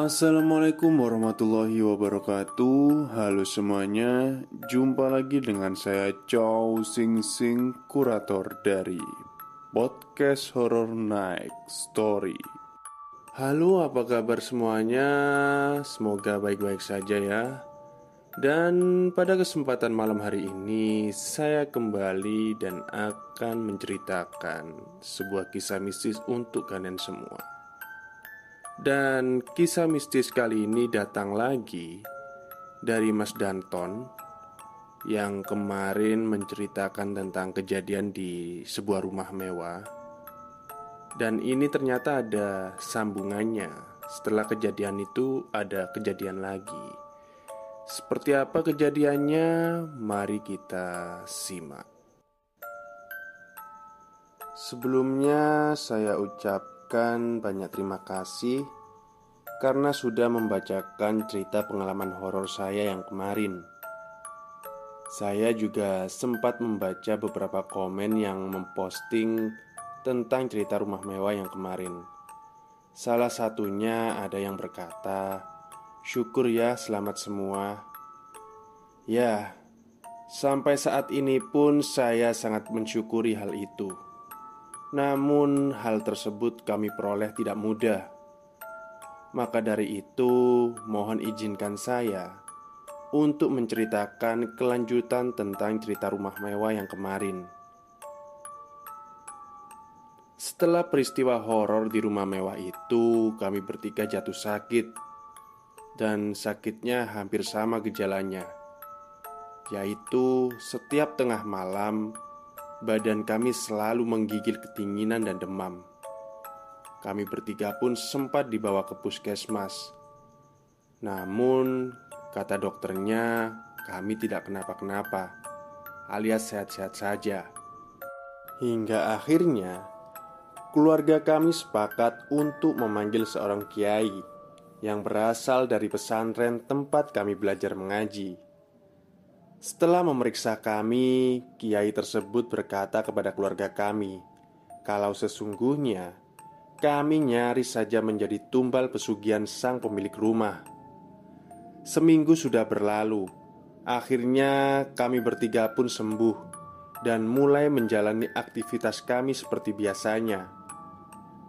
Assalamualaikum warahmatullahi wabarakatuh. Halo semuanya Jumpa lagi dengan saya Chow Sing Sing Kurator dari Podcast Horror Night Story. Halo apa kabar semuanya? Semoga baik-baik saja ya. Dan pada kesempatan malam hari ini Saya kembali dan akan menceritakan Sebuah kisah mistis untuk kalian semua dan kisah mistis kali ini datang lagi dari Mas Danton yang kemarin menceritakan tentang kejadian di sebuah rumah mewah. Dan ini ternyata ada sambungannya. Setelah kejadian itu ada kejadian lagi. Seperti apa kejadiannya? Mari kita simak. Sebelumnya saya ucap mengucapkan banyak terima kasih karena sudah membacakan cerita pengalaman horor saya yang kemarin. Saya juga sempat membaca beberapa komen yang memposting tentang cerita rumah mewah yang kemarin. Salah satunya ada yang berkata, "Syukur ya, selamat semua." Ya, sampai saat ini pun saya sangat mensyukuri hal itu. Namun, hal tersebut kami peroleh tidak mudah. Maka dari itu, mohon izinkan saya untuk menceritakan kelanjutan tentang cerita rumah mewah yang kemarin. Setelah peristiwa horor di rumah mewah itu, kami bertiga jatuh sakit, dan sakitnya hampir sama gejalanya, yaitu setiap tengah malam Badan kami selalu menggigil ketinginan dan demam. Kami bertiga pun sempat dibawa ke puskesmas. Namun, kata dokternya, kami tidak kenapa-kenapa, alias sehat-sehat saja. Hingga akhirnya, keluarga kami sepakat untuk memanggil seorang kiai yang berasal dari pesantren tempat kami belajar mengaji. Setelah memeriksa kami, kiai tersebut berkata kepada keluarga kami, "Kalau sesungguhnya kami nyaris saja menjadi tumbal pesugihan sang pemilik rumah." Seminggu sudah berlalu, akhirnya kami bertiga pun sembuh dan mulai menjalani aktivitas kami seperti biasanya.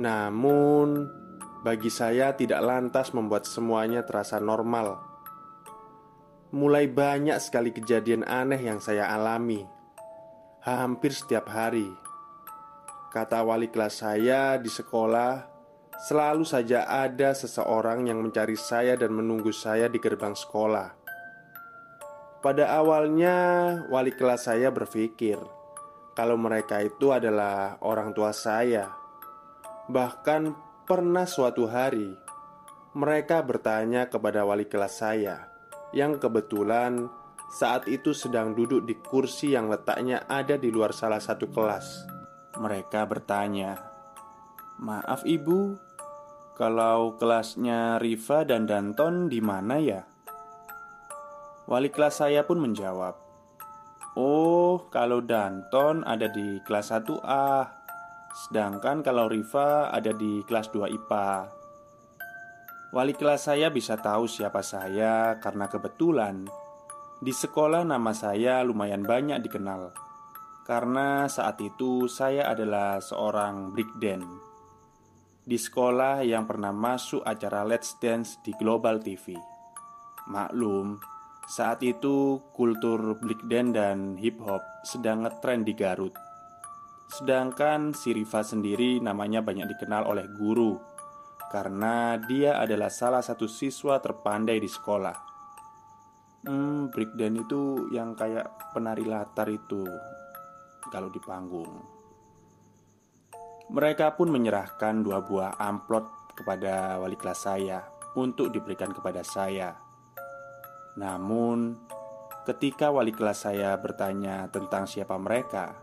Namun, bagi saya tidak lantas membuat semuanya terasa normal mulai banyak sekali kejadian aneh yang saya alami hampir setiap hari. Kata wali kelas saya di sekolah, selalu saja ada seseorang yang mencari saya dan menunggu saya di gerbang sekolah. Pada awalnya, wali kelas saya berpikir kalau mereka itu adalah orang tua saya. Bahkan pernah suatu hari mereka bertanya kepada wali kelas saya, yang kebetulan saat itu sedang duduk di kursi yang letaknya ada di luar salah satu kelas. Mereka bertanya, "Maaf, Ibu, kalau kelasnya Riva dan Danton di mana ya?" Wali kelas saya pun menjawab, "Oh, kalau Danton ada di kelas 1A, sedangkan kalau Riva ada di kelas 2 IPA." Wali kelas saya bisa tahu siapa saya karena kebetulan di sekolah nama saya lumayan banyak dikenal Karena saat itu saya adalah seorang breakdance Di sekolah yang pernah masuk acara Let's Dance di Global TV Maklum, saat itu kultur breakdance dan hip hop sedang ngetrend di Garut. Sedangkan si Riva sendiri namanya banyak dikenal oleh guru karena dia adalah salah satu siswa terpandai di sekolah. Hmm, breakdance itu yang kayak penari latar itu kalau di panggung. Mereka pun menyerahkan dua buah amplop kepada wali kelas saya untuk diberikan kepada saya. Namun, ketika wali kelas saya bertanya tentang siapa mereka,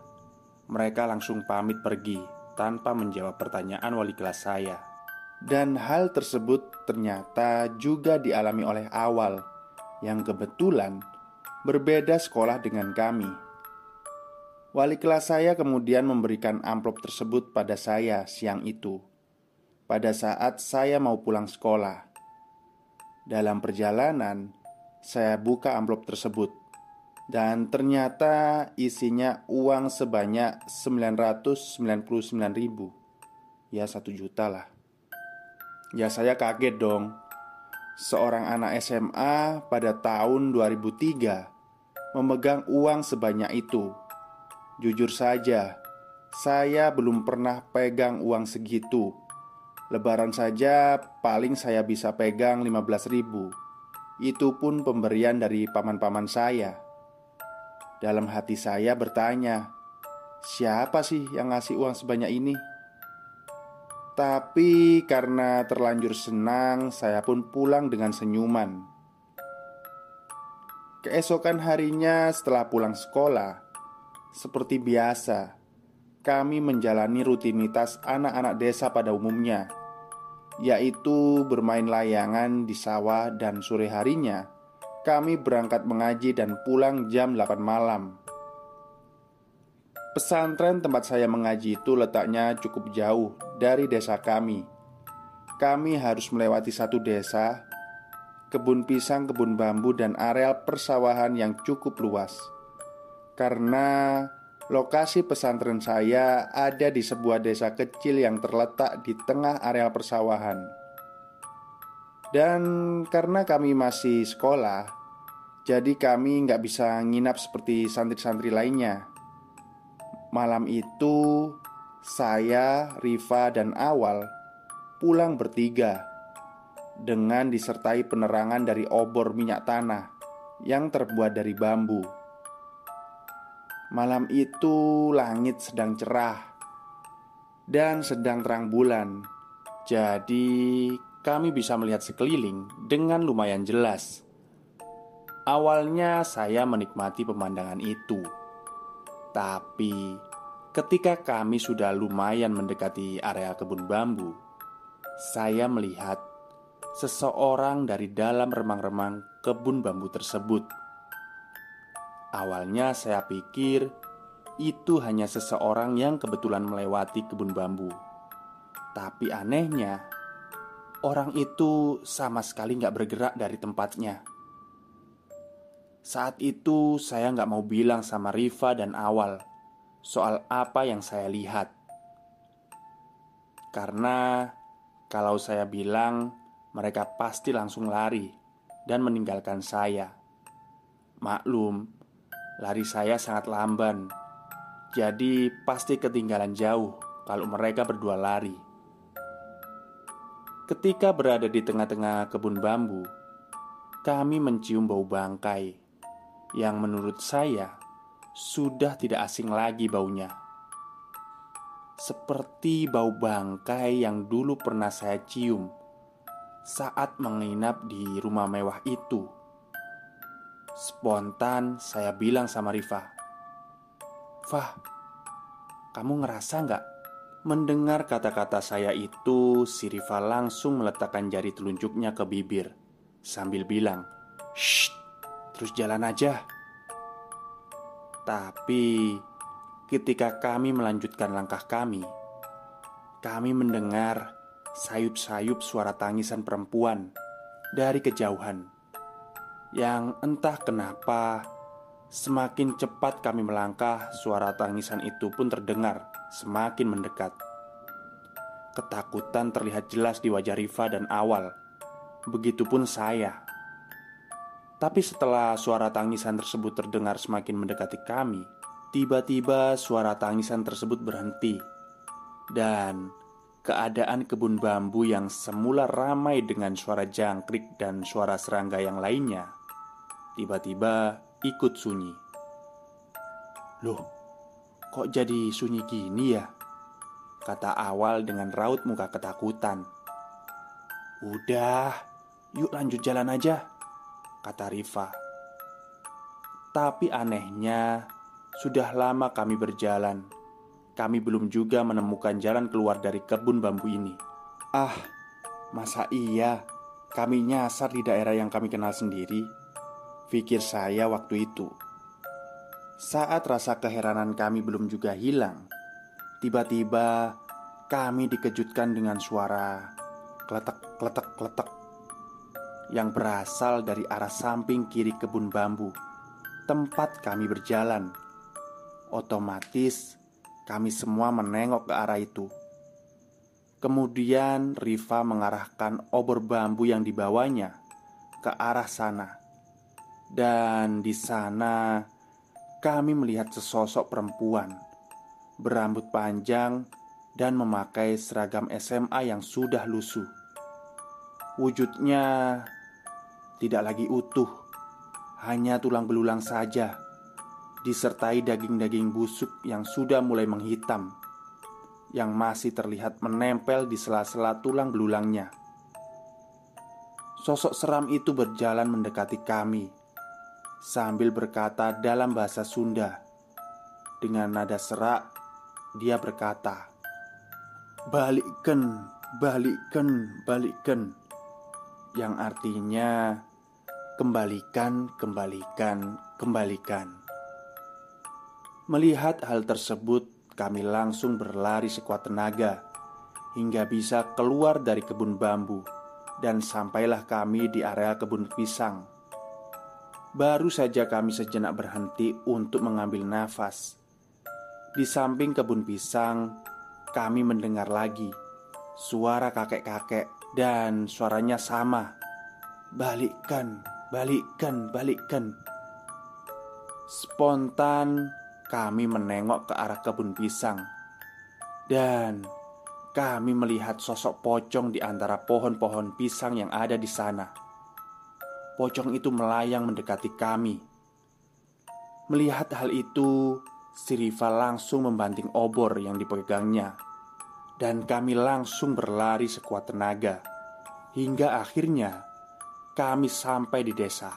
mereka langsung pamit pergi tanpa menjawab pertanyaan wali kelas saya. Dan hal tersebut ternyata juga dialami oleh awal Yang kebetulan berbeda sekolah dengan kami Wali kelas saya kemudian memberikan amplop tersebut pada saya siang itu. Pada saat saya mau pulang sekolah. Dalam perjalanan, saya buka amplop tersebut. Dan ternyata isinya uang sebanyak 999 ribu. Ya satu juta lah. Ya saya kaget dong. Seorang anak SMA pada tahun 2003 Memegang uang sebanyak itu Jujur saja Saya belum pernah pegang uang segitu Lebaran saja paling saya bisa pegang 15 ribu itu pun pemberian dari paman-paman saya. Dalam hati saya bertanya, siapa sih yang ngasih uang sebanyak ini? Tapi karena terlanjur senang, saya pun pulang dengan senyuman. Keesokan harinya, setelah pulang sekolah, seperti biasa, kami menjalani rutinitas anak-anak desa pada umumnya yaitu bermain layangan di sawah dan sore harinya kami berangkat mengaji dan pulang jam 8 malam. Pesantren tempat saya mengaji itu letaknya cukup jauh dari desa kami. Kami harus melewati satu desa, kebun pisang, kebun bambu, dan areal persawahan yang cukup luas. Karena Lokasi pesantren saya ada di sebuah desa kecil yang terletak di tengah areal persawahan. Dan karena kami masih sekolah, jadi kami nggak bisa nginap seperti santri-santri lainnya. Malam itu, saya, Riva, dan Awal pulang bertiga dengan disertai penerangan dari obor minyak tanah yang terbuat dari bambu. Malam itu langit sedang cerah dan sedang terang bulan. Jadi, kami bisa melihat sekeliling dengan lumayan jelas. Awalnya saya menikmati pemandangan itu. Tapi, ketika kami sudah lumayan mendekati area kebun bambu, saya melihat seseorang dari dalam remang-remang kebun bambu tersebut Awalnya saya pikir itu hanya seseorang yang kebetulan melewati kebun bambu. Tapi anehnya, orang itu sama sekali nggak bergerak dari tempatnya. Saat itu saya nggak mau bilang sama Riva dan Awal soal apa yang saya lihat. Karena kalau saya bilang, mereka pasti langsung lari dan meninggalkan saya. Maklum, Lari saya sangat lamban. Jadi pasti ketinggalan jauh Kalau mereka berdua lari. Ketika berada di tengah-tengah kebun bambu Kami mencium bau bangkai Yang menurut saya Sudah tidak asing lagi baunya. Seperti bau bangkai yang dulu pernah saya cium Saat menginap di rumah mewah itu Spontan saya bilang sama Riva Fah, kamu ngerasa nggak? Mendengar kata-kata saya itu, si Riva langsung meletakkan jari telunjuknya ke bibir Sambil bilang Shh, terus jalan aja Tapi ketika kami melanjutkan langkah kami Kami mendengar sayup-sayup suara tangisan perempuan dari kejauhan yang entah kenapa semakin cepat kami melangkah, suara tangisan itu pun terdengar semakin mendekat. Ketakutan terlihat jelas di wajah Riva dan Awal. Begitupun saya. Tapi setelah suara tangisan tersebut terdengar semakin mendekati kami, tiba-tiba suara tangisan tersebut berhenti. Dan keadaan kebun bambu yang semula ramai dengan suara jangkrik dan suara serangga yang lainnya Tiba-tiba ikut sunyi. Loh, kok jadi sunyi gini ya? Kata awal dengan raut muka ketakutan. Udah, yuk lanjut jalan aja Kata Riva. Tapi anehnya Sudah lama kami berjalan. Kami belum juga menemukan jalan keluar dari kebun bambu ini. Ah, masa iya? Kami nyasar di daerah yang kami kenal sendiri? Pikir saya waktu itu Saat rasa keheranan kami belum juga hilang Tiba-tiba kami dikejutkan dengan suara Kletek, kletek, kletek yang berasal dari arah samping kiri kebun bambu tempat kami berjalan. Otomatis kami semua menengok ke arah itu. Kemudian Riva mengarahkan obor bambu yang dibawanya ke arah sana. Dan di sana kami melihat sesosok perempuan berambut panjang dan memakai seragam SMA yang sudah lusuh. Wujudnya tidak lagi utuh, hanya tulang belulang saja, disertai daging-daging busuk yang sudah mulai menghitam yang masih terlihat menempel di sela-sela tulang belulangnya. Sosok seram itu berjalan mendekati kami sambil berkata dalam bahasa Sunda. Dengan nada serak, dia berkata, "Balikkan, balikkan, balikkan." Yang artinya kembalikan, kembalikan, kembalikan. Melihat hal tersebut, kami langsung berlari sekuat tenaga hingga bisa keluar dari kebun bambu dan sampailah kami di area kebun pisang. Baru saja kami sejenak berhenti untuk mengambil nafas. Di samping kebun pisang, kami mendengar lagi suara kakek-kakek dan suaranya sama. Balikkan, balikkan, balikkan. Spontan kami menengok ke arah kebun pisang dan kami melihat sosok pocong di antara pohon-pohon pisang yang ada di sana. Pocong itu melayang mendekati kami. Melihat hal itu, si Riva langsung membanting obor yang dipegangnya, dan kami langsung berlari sekuat tenaga hingga akhirnya kami sampai di desa.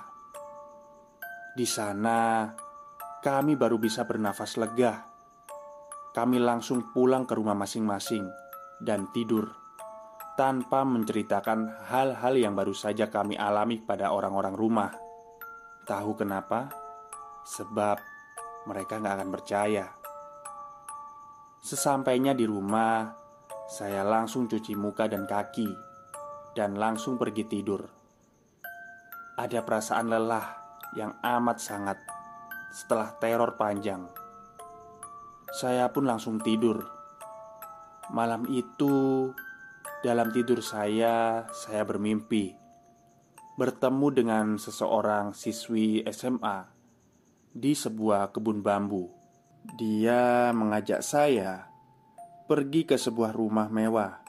Di sana, kami baru bisa bernafas lega. Kami langsung pulang ke rumah masing-masing dan tidur tanpa menceritakan hal-hal yang baru saja kami alami pada orang-orang rumah. Tahu kenapa? Sebab mereka nggak akan percaya. Sesampainya di rumah, saya langsung cuci muka dan kaki dan langsung pergi tidur. Ada perasaan lelah yang amat sangat setelah teror panjang. Saya pun langsung tidur. Malam itu, dalam tidur saya, saya bermimpi bertemu dengan seseorang siswi SMA di sebuah kebun bambu. Dia mengajak saya pergi ke sebuah rumah mewah,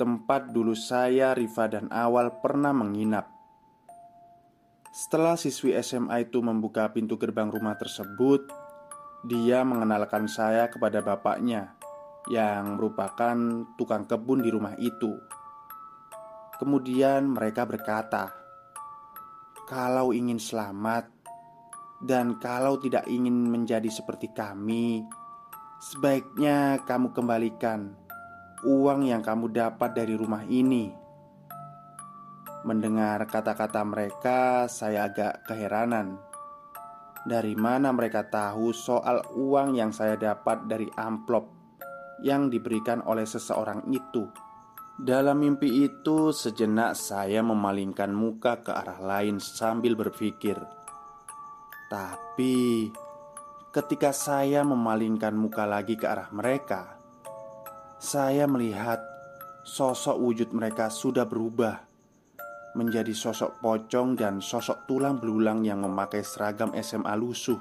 tempat dulu saya, Riva, dan Awal pernah menginap. Setelah siswi SMA itu membuka pintu gerbang rumah tersebut, dia mengenalkan saya kepada bapaknya yang merupakan tukang kebun di rumah itu. Kemudian mereka berkata, "Kalau ingin selamat dan kalau tidak ingin menjadi seperti kami, sebaiknya kamu kembalikan uang yang kamu dapat dari rumah ini." Mendengar kata-kata mereka, saya agak keheranan. Dari mana mereka tahu soal uang yang saya dapat dari amplop yang diberikan oleh seseorang itu? Dalam mimpi itu, sejenak saya memalingkan muka ke arah lain sambil berpikir, tapi ketika saya memalingkan muka lagi ke arah mereka, saya melihat sosok wujud mereka sudah berubah menjadi sosok pocong dan sosok tulang belulang yang memakai seragam SMA lusuh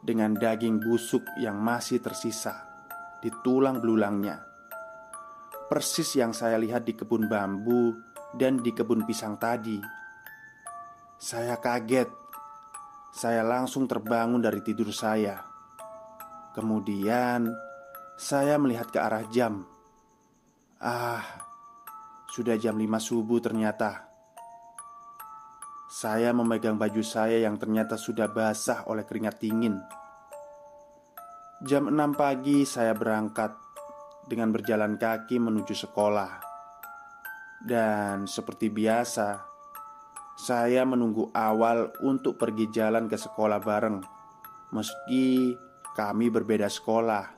dengan daging busuk yang masih tersisa di tulang belulangnya. Persis yang saya lihat di kebun bambu dan di kebun pisang tadi. Saya kaget. Saya langsung terbangun dari tidur saya. Kemudian saya melihat ke arah jam. Ah, sudah jam 5 subuh ternyata Saya memegang baju saya yang ternyata sudah basah oleh keringat dingin Jam 6 pagi saya berangkat Dengan berjalan kaki menuju sekolah. Dan seperti biasa Saya menunggu awal untuk pergi jalan ke sekolah bareng. Meski kami berbeda sekolah.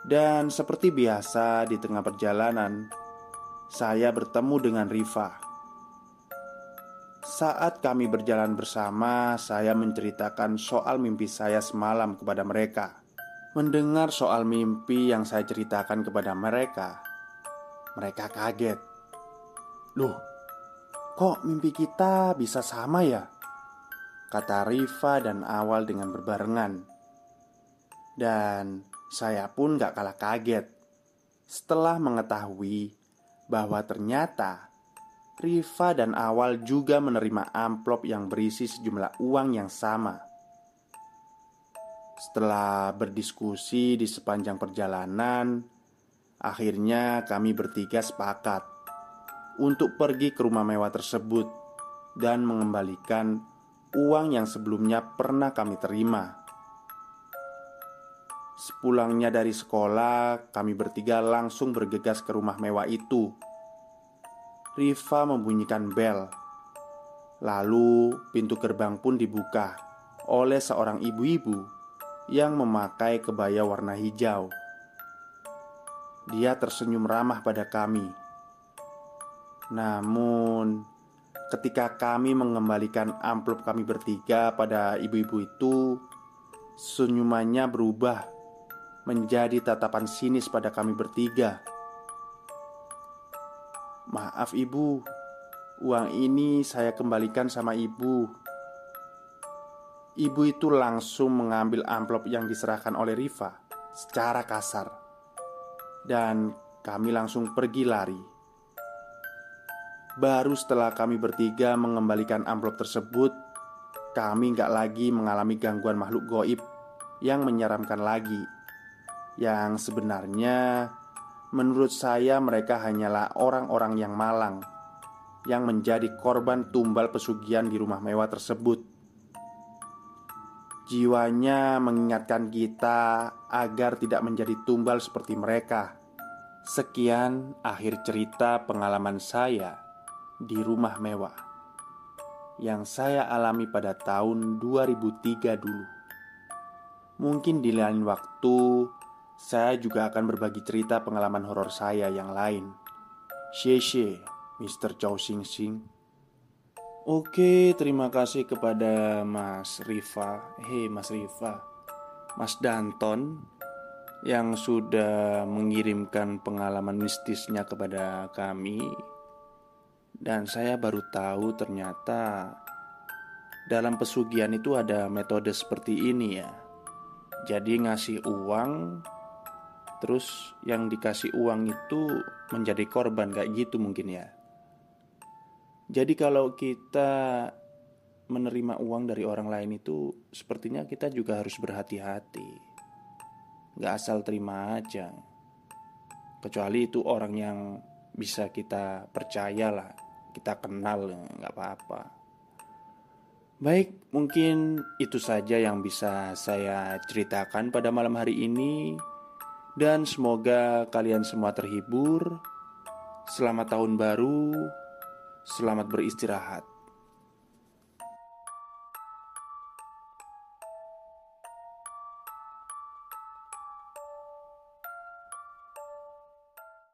Dan seperti biasa di tengah perjalanan saya bertemu dengan Riva. Saat kami berjalan bersama, saya menceritakan soal mimpi saya semalam kepada mereka. Mendengar soal mimpi yang saya ceritakan kepada mereka, mereka kaget. "Loh, kok mimpi kita bisa sama ya?" kata Riva dan Awal dengan berbarengan. Dan saya pun gak kalah kaget setelah mengetahui bahwa ternyata Riva dan Awal juga menerima amplop yang berisi sejumlah uang yang sama. Setelah berdiskusi di sepanjang perjalanan, akhirnya kami bertiga sepakat untuk pergi ke rumah mewah tersebut dan mengembalikan uang yang sebelumnya pernah kami terima. Sepulangnya dari sekolah, kami bertiga langsung bergegas ke rumah mewah itu. Riva membunyikan bel. Lalu pintu gerbang pun dibuka oleh seorang ibu-ibu yang memakai kebaya warna hijau. Dia tersenyum ramah pada kami. Namun, ketika kami mengembalikan amplop kami bertiga pada ibu-ibu itu, senyumannya berubah menjadi tatapan sinis pada kami bertiga. "Maaf, ibu, uang ini saya kembalikan sama ibu." Ibu itu langsung mengambil amplop yang diserahkan oleh Riva secara kasar, dan kami langsung pergi lari. Baru setelah kami bertiga mengembalikan amplop tersebut, kami nggak lagi mengalami gangguan makhluk goib yang menyeramkan lagi yang sebenarnya menurut saya mereka hanyalah orang-orang yang malang yang menjadi korban tumbal pesugihan di rumah mewah tersebut. Jiwanya mengingatkan kita agar tidak menjadi tumbal seperti mereka. Sekian akhir cerita pengalaman saya di rumah mewah yang saya alami pada tahun 2003 dulu. Mungkin di lain waktu saya juga akan berbagi cerita pengalaman horor saya yang lain. Xie Mr. Chow Sing Sing. Oke, terima kasih kepada Mas Riva. Hei, Mas Riva. Mas Danton yang sudah mengirimkan pengalaman mistisnya kepada kami. Dan saya baru tahu ternyata dalam pesugihan itu ada metode seperti ini ya. Jadi ngasih uang Terus yang dikasih uang itu menjadi korban kayak gitu mungkin ya. Jadi kalau kita menerima uang dari orang lain itu Sepertinya kita juga harus berhati-hati. Gak asal terima aja. Kecuali itu orang yang bisa kita percaya lah Kita kenal gak apa-apa. Baik, mungkin itu saja yang bisa saya ceritakan pada malam hari ini. Dan semoga kalian semua terhibur. Selamat tahun baru. Selamat beristirahat.